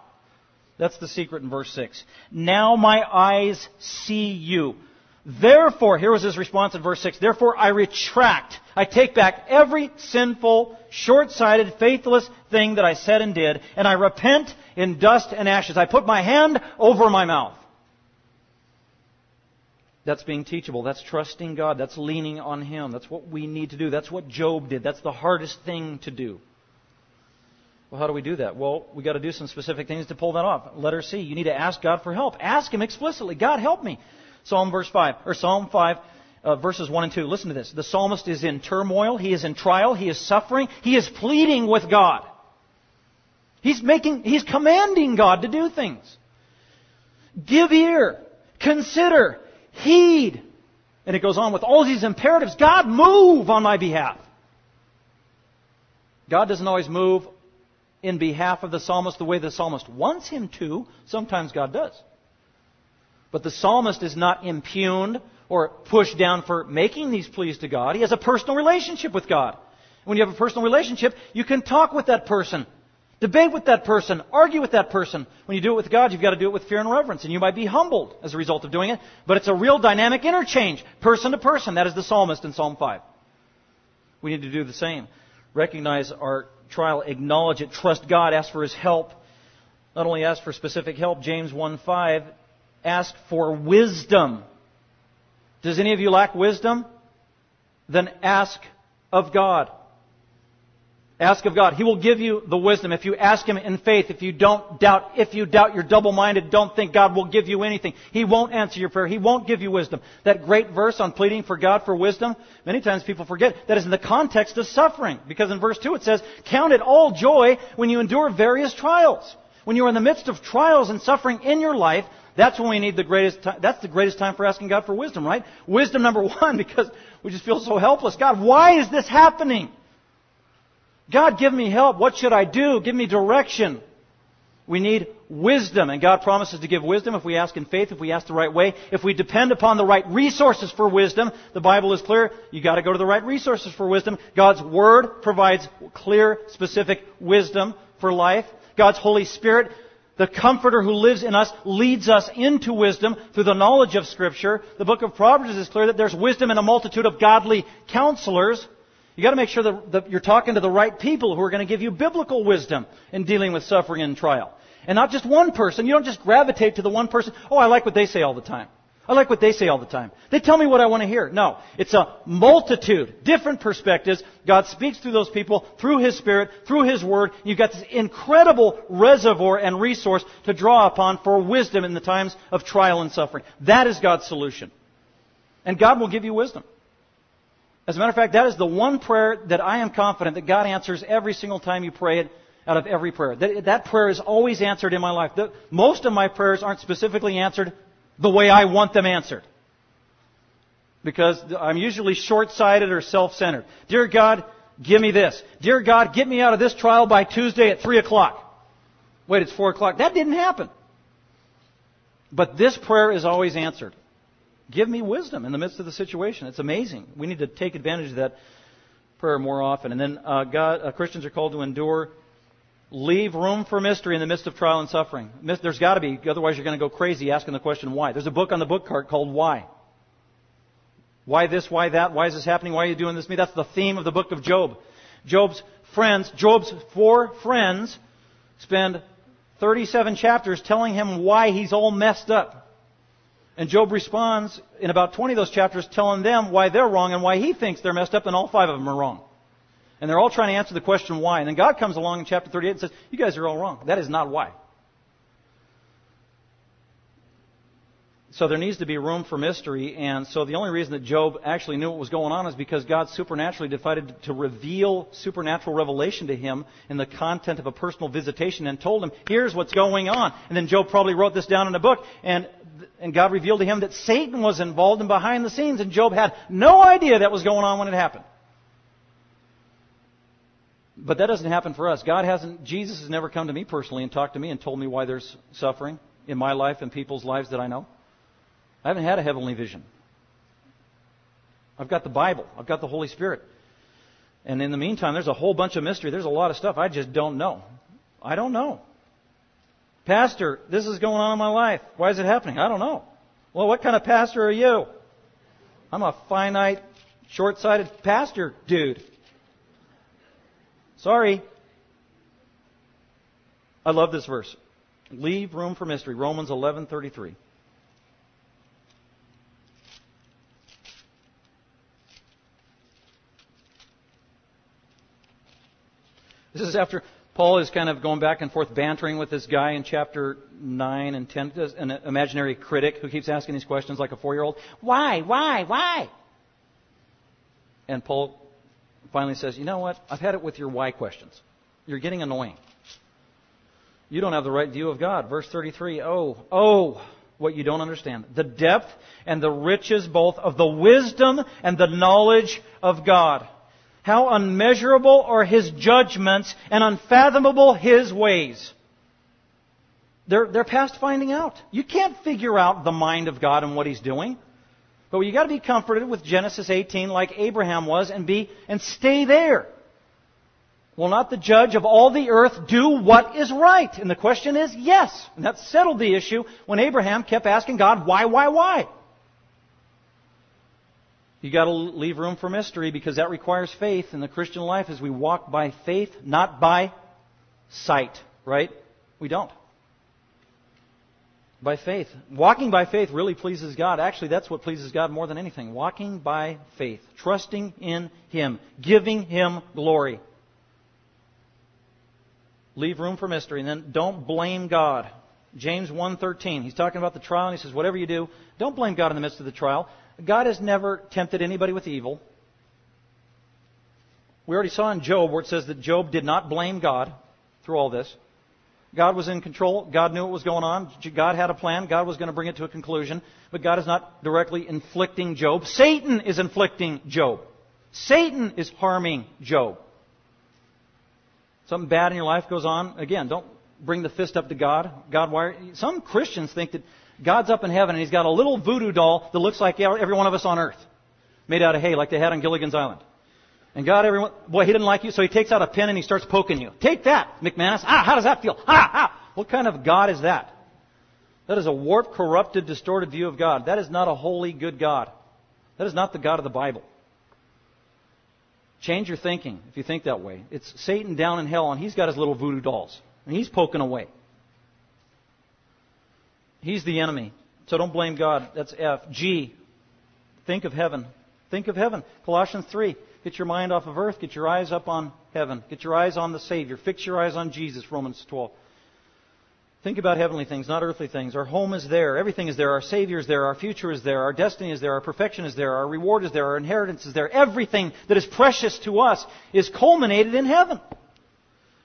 That's the secret in verse 6. Now my eyes see you. Therefore, here was his response in verse 6. Therefore, I retract. I take back every sinful, short-sighted, faithless thing that I said and did, and I repent in dust and ashes. I put my hand over my mouth. That's being teachable. That's trusting God. That's leaning on Him. That's what we need to do. That's what Job did. That's the hardest thing to do. Well, how do we do that? Well, we got to do some specific things to pull that off. Letter C. You need to ask God for help. Ask Him explicitly. God, help me. Psalm verse 5, or Psalm 5, uh, verses 1 and 2. Listen to this. The psalmist is in turmoil. He is in trial. He is suffering. He is pleading with God. He's making, he's commanding God to do things. Give ear. Consider. Heed. And it goes on with all these imperatives. God, move on my behalf. God doesn't always move in behalf of the psalmist the way the psalmist wants him to. Sometimes God does. But the psalmist is not impugned or pushed down for making these pleas to God. He has a personal relationship with God. When you have a personal relationship, you can talk with that person, debate with that person, argue with that person. When you do it with God, you've got to do it with fear and reverence, and you might be humbled as a result of doing it. But it's a real dynamic interchange, person to person. That is the psalmist in Psalm 5. We need to do the same. Recognize our trial, acknowledge it, trust God, ask for His help. Not only ask for specific help, James 1 5 ask for wisdom. Does any of you lack wisdom? Then ask of God. Ask of God. He will give you the wisdom if you ask Him in faith. If you don't doubt, if you doubt, you're double-minded. Don't think God will give you anything. He won't answer your prayer. He won't give you wisdom. That great verse on pleading for God for wisdom, many times people forget that is in the context of suffering. Because in verse 2 it says, Count it all joy when you endure various trials. When you're in the midst of trials and suffering in your life, that's when we need the greatest time. That's the greatest time for asking God for wisdom, right? Wisdom number one, because we just feel so helpless. God, why is this happening? God, give me help. What should I do? Give me direction. We need wisdom, and God promises to give wisdom if we ask in faith, if we ask the right way, if we depend upon the right resources for wisdom. The Bible is clear. You got to go to the right resources for wisdom. God's Word provides clear, specific wisdom for life. God's Holy Spirit, the Comforter who lives in us, leads us into wisdom through the knowledge of Scripture. The book of Proverbs is clear that there's wisdom in a multitude of godly counselors. You got to make sure that, that you're talking to the right people who are going to give you biblical wisdom in dealing with suffering and trial. And not just one person. You don't just gravitate to the one person. Oh, I like what they say all the time. I like what they say all the time. They tell me what I want to hear. No. It's a multitude, different perspectives. God speaks through those people, through His Spirit, through His Word. You've got this incredible reservoir and resource to draw upon for wisdom in the times of trial and suffering. That is God's solution. And God will give you wisdom. As a matter of fact, that is the one prayer that I am confident that God answers every single time you pray it out of every prayer. That, that prayer is always answered in my life. The, most of my prayers aren't specifically answered the way I want them answered. Because I'm usually short-sighted or self-centered. Dear God, give me this. Dear God, get me out of this trial by Tuesday at 3 o'clock. Wait, it's 4 o'clock. That didn't happen. But this prayer is always answered. Give me wisdom in the midst of the situation. It's amazing. We need to take advantage of that prayer more often. And then uh, God, uh, Christians are called to endure Leave room for mystery in the midst of trial and suffering. There's got to be, otherwise you're going to go crazy asking the question why. There's a book on the book cart called Why. Why this, why that, why is this happening, why are you doing this to me? That's the theme of the book of Job. Job's friends, Job's four friends spend 37 chapters telling him why he's all messed up. And Job responds in about 20 of those chapters telling them why they're wrong and why he thinks they're messed up and all five of them are wrong. And they're all trying to answer the question why. And then God comes along in chapter 38 and says, You guys are all wrong. That is not why. So there needs to be room for mystery. And so the only reason that Job actually knew what was going on is because God supernaturally decided to reveal supernatural revelation to him in the content of a personal visitation and told him, here's what's going on. And then Job probably wrote this down in a book. And, and God revealed to him that Satan was involved in behind the scenes. And Job had no idea that was going on when it happened. But that doesn't happen for us. God hasn't, Jesus has never come to me personally and talked to me and told me why there's suffering in my life and people's lives that I know. I haven't had a heavenly vision. I've got the Bible. I've got the Holy Spirit. And in the meantime, there's a whole bunch of mystery. There's a lot of stuff I just don't know. I don't know. Pastor, this is going on in my life. Why is it happening? I don't know. Well, what kind of pastor are you? I'm a finite, short sighted pastor dude. Sorry. I love this verse. Leave room for mystery. Romans 11:33. This is after Paul is kind of going back and forth bantering with this guy in chapter 9 and 10, an imaginary critic who keeps asking these questions like a four year old. Why? Why? Why? And Paul finally says, You know what? I've had it with your why questions. You're getting annoying. You don't have the right view of God. Verse 33 Oh, oh, what you don't understand. The depth and the riches both of the wisdom and the knowledge of God. How unmeasurable are His judgments and unfathomable His ways. They're, they're past finding out. You can't figure out the mind of God and what He's doing. But you got to be comforted with Genesis 18 like Abraham was and be and stay there. Will not the judge of all the earth do what is right? And the question is yes. And that settled the issue when Abraham kept asking God, why, why, why? You got to leave room for mystery because that requires faith in the Christian life as we walk by faith, not by sight, right? We don't by faith. Walking by faith really pleases God. Actually, that's what pleases God more than anything. Walking by faith, trusting in Him, giving Him glory. Leave room for mystery, and then don't blame God. James 1:13. He's talking about the trial, and he says, "Whatever you do, don't blame God in the midst of the trial. God has never tempted anybody with evil." We already saw in Job where it says that Job did not blame God through all this. God was in control. God knew what was going on. God had a plan. God was going to bring it to a conclusion. But God is not directly inflicting Job. Satan is inflicting Job. Satan is harming Job. Something bad in your life goes on. Again, don't bring the fist up to God. God, why? Some Christians think that God's up in heaven and He's got a little voodoo doll that looks like every one of us on earth, made out of hay, like they had on Gilligan's Island. And God, everyone, boy, he didn't like you, so he takes out a pen and he starts poking you. Take that, McManus. Ah, how does that feel? Ah, ah. What kind of God is that? That is a warped, corrupted, distorted view of God. That is not a holy, good God. That is not the God of the Bible. Change your thinking if you think that way. It's Satan down in hell, and he's got his little voodoo dolls, and he's poking away. He's the enemy. So don't blame God. That's F. G. Think of heaven. Think of heaven. Colossians 3. Get your mind off of earth. Get your eyes up on heaven. Get your eyes on the Savior. Fix your eyes on Jesus. Romans 12. Think about heavenly things, not earthly things. Our home is there. Everything is there. Our Savior is there. Our future is there. Our destiny is there. Our perfection is there. Our reward is there. Our inheritance is there. Everything that is precious to us is culminated in heaven.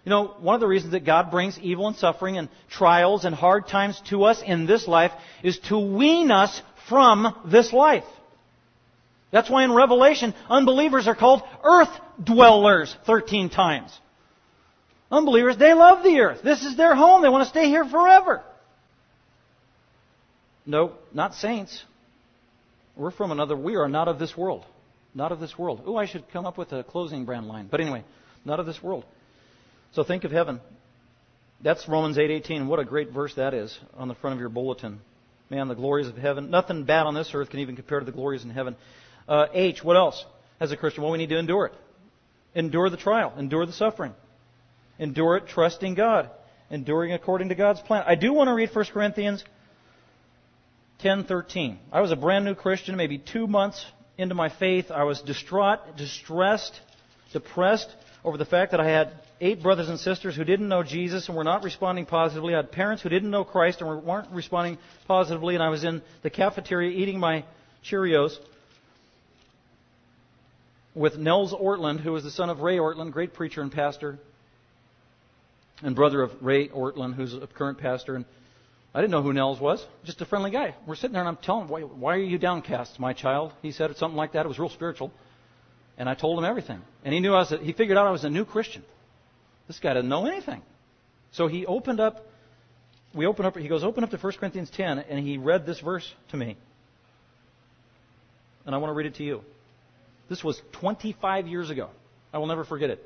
You know, one of the reasons that God brings evil and suffering and trials and hard times to us in this life is to wean us from this life. That's why in Revelation, unbelievers are called earth dwellers 13 times. Unbelievers, they love the earth. This is their home. They want to stay here forever. No, not saints. We're from another, we are not of this world. Not of this world. Oh, I should come up with a closing brand line. But anyway, not of this world. So think of heaven. That's Romans 8:18. What a great verse that is on the front of your bulletin. Man, the glories of heaven. Nothing bad on this earth can even compare to the glories in heaven. Uh, H, what else? As a Christian, well, we need to endure it. Endure the trial. Endure the suffering. Endure it trusting God. Enduring according to God's plan. I do want to read 1 Corinthians 10:13. I was a brand new Christian, maybe two months into my faith. I was distraught, distressed, depressed over the fact that I had eight brothers and sisters who didn't know Jesus and were not responding positively. I had parents who didn't know Christ and weren't responding positively. And I was in the cafeteria eating my Cheerios with Nels Ortlund, who was the son of Ray Ortlund, great preacher and pastor, and brother of Ray Ortlund, who's a current pastor. And I didn't know who Nels was, just a friendly guy. We're sitting there, and I'm telling him, why, why are you downcast, my child? He said something like that. It was real spiritual. And I told him everything. And he knew I was, a, he figured out I was a new Christian. This guy didn't know anything. So he opened up, we opened up, he goes, open up to 1 Corinthians 10, and he read this verse to me. And I want to read it to you. This was 25 years ago. I will never forget it.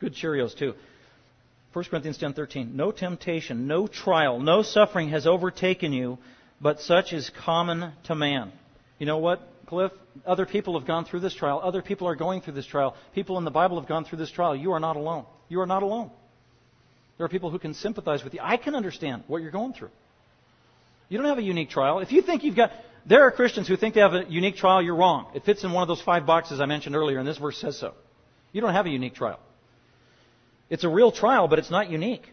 Good Cheerios, too. 1 Corinthians 10:13 No temptation, no trial, no suffering has overtaken you, but such is common to man. You know what, Cliff? Other people have gone through this trial. Other people are going through this trial. People in the Bible have gone through this trial. You are not alone. You are not alone. There are people who can sympathize with you. I can understand what you're going through. You don't have a unique trial. If you think you've got there are Christians who think they have a unique trial. You're wrong. It fits in one of those five boxes I mentioned earlier, and this verse says so. You don't have a unique trial. It's a real trial, but it's not unique.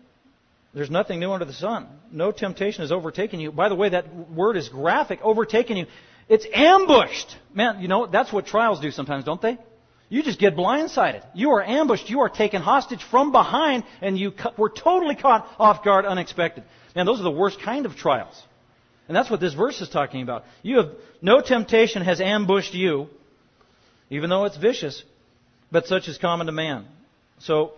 There's nothing new under the sun. No temptation has overtaken you. By the way, that word is graphic. Overtaken you. It's ambushed. Man, you know, that's what trials do sometimes, don't they? You just get blindsided. You are ambushed. You are taken hostage from behind, and you were totally caught off guard, unexpected. Man, those are the worst kind of trials. And that's what this verse is talking about. You have no temptation has ambushed you, even though it's vicious, but such is common to man. So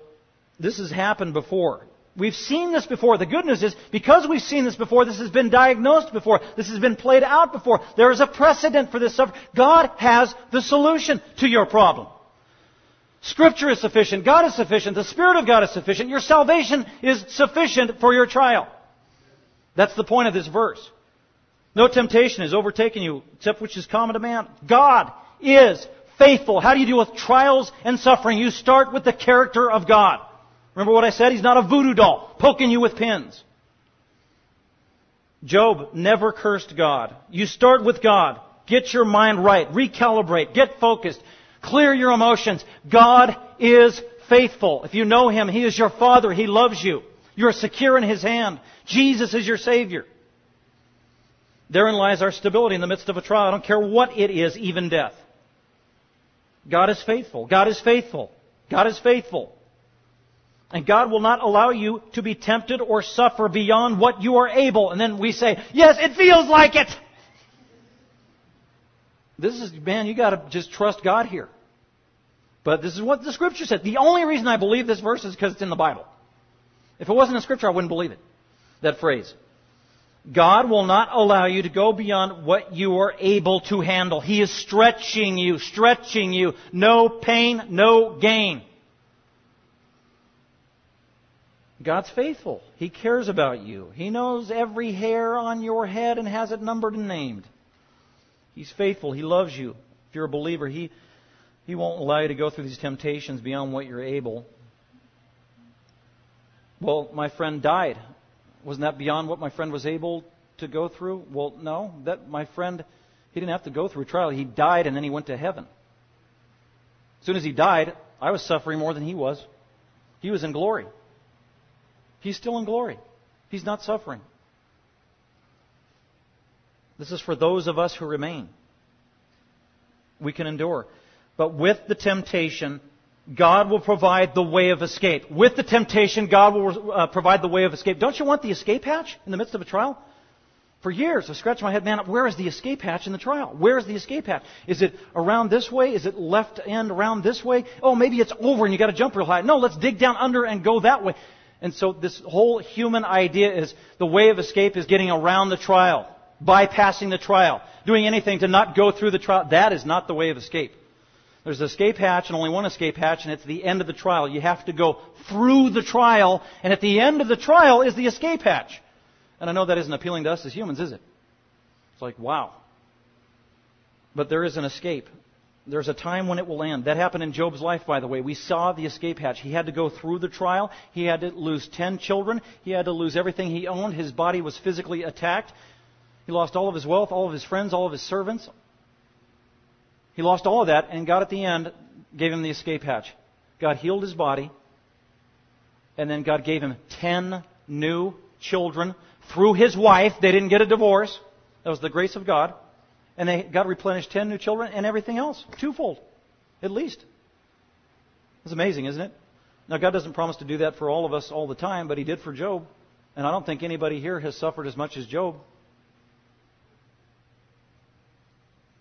this has happened before. We've seen this before. The good news is, because we've seen this before, this has been diagnosed before, this has been played out before, there is a precedent for this suffering. God has the solution to your problem. Scripture is sufficient. God is sufficient. The Spirit of God is sufficient. Your salvation is sufficient for your trial. That's the point of this verse. No temptation has overtaken you except which is common to man. God is faithful. How do you deal with trials and suffering? You start with the character of God. Remember what I said? He's not a voodoo doll poking you with pins. Job never cursed God. You start with God. Get your mind right. Recalibrate. Get focused. Clear your emotions. God is faithful. If you know Him, He is your Father. He loves you. You are secure in His hand. Jesus is your Savior. Therein lies our stability in the midst of a trial. I don't care what it is, even death. God is faithful. God is faithful. God is faithful. And God will not allow you to be tempted or suffer beyond what you are able. And then we say, yes, it feels like it. This is, man, you gotta just trust God here. But this is what the scripture said. The only reason I believe this verse is because it's in the Bible. If it wasn't in scripture, I wouldn't believe it. That phrase. God will not allow you to go beyond what you are able to handle. He is stretching you, stretching you. No pain, no gain. God's faithful. He cares about you. He knows every hair on your head and has it numbered and named. He's faithful. He loves you. If you're a believer, He, he won't allow you to go through these temptations beyond what you're able. Well, my friend died. Wasn't that beyond what my friend was able to go through? Well, no. That my friend, he didn't have to go through trial. He died and then he went to heaven. As soon as he died, I was suffering more than he was. He was in glory. He's still in glory. He's not suffering. This is for those of us who remain. We can endure. But with the temptation, God will provide the way of escape. With the temptation, God will uh, provide the way of escape. Don't you want the escape hatch in the midst of a trial? For years, I scratched my head, man, where is the escape hatch in the trial? Where is the escape hatch? Is it around this way? Is it left end around this way? Oh, maybe it's over and you gotta jump real high. No, let's dig down under and go that way. And so this whole human idea is the way of escape is getting around the trial, bypassing the trial, doing anything to not go through the trial. That is not the way of escape. There's an escape hatch and only one escape hatch, and it's the end of the trial. You have to go through the trial, and at the end of the trial is the escape hatch. And I know that isn't appealing to us as humans, is it? It's like, wow. But there is an escape. There's a time when it will end. That happened in Job's life, by the way. We saw the escape hatch. He had to go through the trial. He had to lose ten children. He had to lose everything he owned. His body was physically attacked. He lost all of his wealth, all of his friends, all of his servants. He lost all of that, and God at the end gave him the escape hatch. God healed his body, and then God gave him ten new children through his wife. They didn't get a divorce. That was the grace of God. And they got replenished 10 new children and everything else. Twofold, at least. It's amazing, isn't it? Now, God doesn't promise to do that for all of us all the time, but He did for Job. And I don't think anybody here has suffered as much as Job.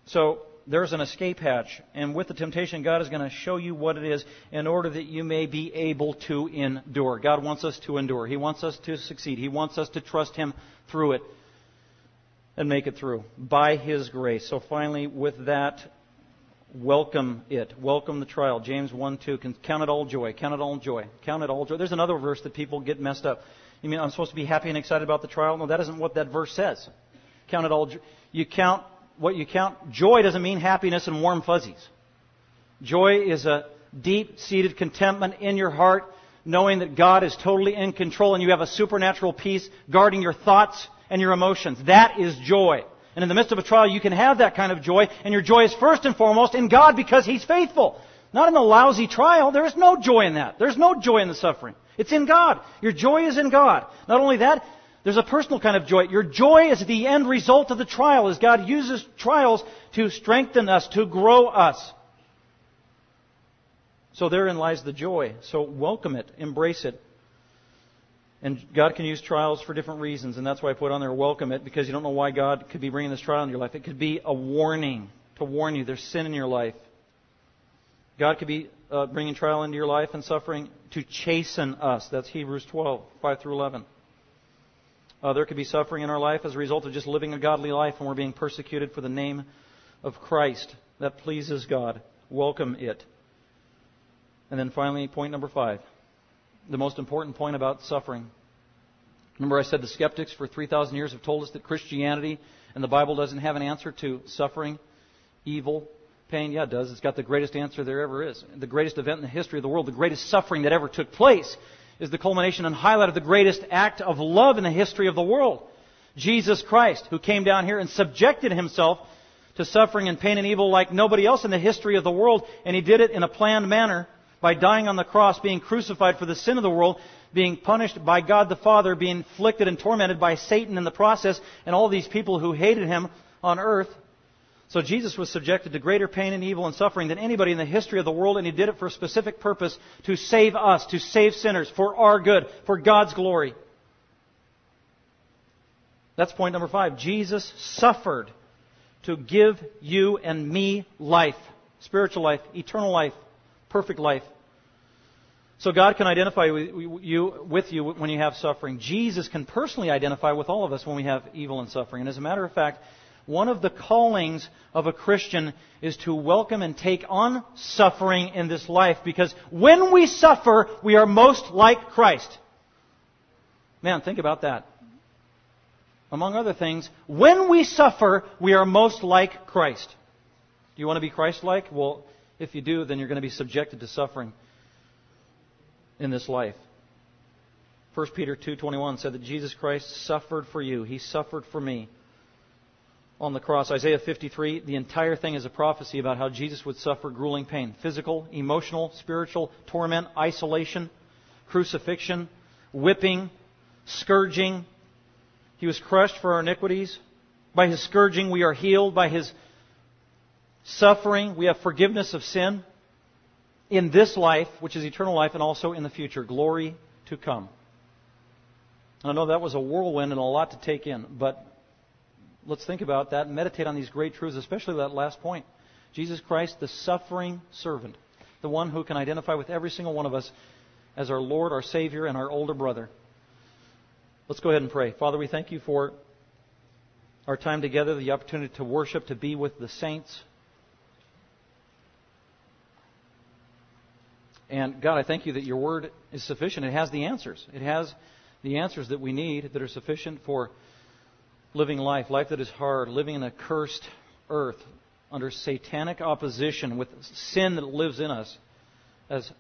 So, there's an escape hatch. And with the temptation, God is going to show you what it is in order that you may be able to endure. God wants us to endure. He wants us to succeed. He wants us to trust Him through it and make it through by His grace. So finally, with that, welcome it. Welcome the trial. James 1 2. Count it all joy. Count it all joy. Count it all joy. There's another verse that people get messed up. You mean I'm supposed to be happy and excited about the trial? No, that isn't what that verse says. Count it all joy. You count what you count. Joy doesn't mean happiness and warm fuzzies. Joy is a deep seated contentment in your heart, knowing that God is totally in control and you have a supernatural peace guarding your thoughts and your emotions. That is joy. And in the midst of a trial, you can have that kind of joy, and your joy is first and foremost in God because He's faithful. Not in the lousy trial. There is no joy in that. There's no joy in the suffering. It's in God. Your joy is in God. Not only that, there's a personal kind of joy. Your joy is the end result of the trial as God uses trials to strengthen us, to grow us. So therein lies the joy. So welcome it, embrace it, and God can use trials for different reasons, and that's why I put on there welcome it, because you don't know why God could be bringing this trial in your life. It could be a warning to warn you there's sin in your life. God could be uh, bringing trial into your life and suffering to chasten us. That's Hebrews 12, 5 through 11. Uh, there could be suffering in our life as a result of just living a godly life and we're being persecuted for the name of Christ. That pleases God. Welcome it. And then finally, point number five the most important point about suffering. Remember, I said the skeptics for 3,000 years have told us that Christianity and the Bible doesn't have an answer to suffering, evil, pain. Yeah, it does. It's got the greatest answer there ever is. The greatest event in the history of the world, the greatest suffering that ever took place, is the culmination and highlight of the greatest act of love in the history of the world. Jesus Christ, who came down here and subjected himself to suffering and pain and evil like nobody else in the history of the world, and he did it in a planned manner by dying on the cross, being crucified for the sin of the world, being punished by God the Father, being afflicted and tormented by Satan in the process, and all these people who hated him on earth. So Jesus was subjected to greater pain and evil and suffering than anybody in the history of the world, and he did it for a specific purpose to save us, to save sinners, for our good, for God's glory. That's point number five. Jesus suffered to give you and me life, spiritual life, eternal life perfect life. So God can identify with you, with you when you have suffering. Jesus can personally identify with all of us when we have evil and suffering. And as a matter of fact, one of the callings of a Christian is to welcome and take on suffering in this life because when we suffer, we are most like Christ. Man, think about that. Among other things, when we suffer, we are most like Christ. Do you want to be Christ like? Well, if you do, then you're going to be subjected to suffering in this life. 1 Peter 2:21 said that Jesus Christ suffered for you. He suffered for me on the cross. Isaiah 53, the entire thing is a prophecy about how Jesus would suffer grueling pain, physical, emotional, spiritual torment, isolation, crucifixion, whipping, scourging. He was crushed for our iniquities. By his scourging we are healed. By his suffering we have forgiveness of sin in this life, which is eternal life, and also in the future, glory to come. I know that was a whirlwind and a lot to take in, but let's think about that and meditate on these great truths, especially that last point. Jesus Christ, the suffering servant, the one who can identify with every single one of us as our Lord, our Savior, and our older brother. Let's go ahead and pray. Father, we thank you for our time together, the opportunity to worship, to be with the saints. And God, I thank you that your word is sufficient. It has the answers. It has the answers that we need that are sufficient for living life, life that is hard, living in a cursed earth under satanic opposition with sin that lives in us as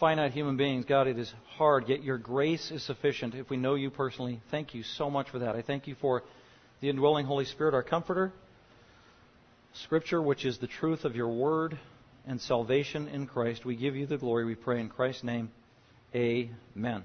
finite human beings. God, it is hard, yet your grace is sufficient if we know you personally. Thank you so much for that. I thank you for the indwelling Holy Spirit, our comforter, Scripture, which is the truth of your word and salvation in Christ. We give you the glory. We pray in Christ's name. Amen.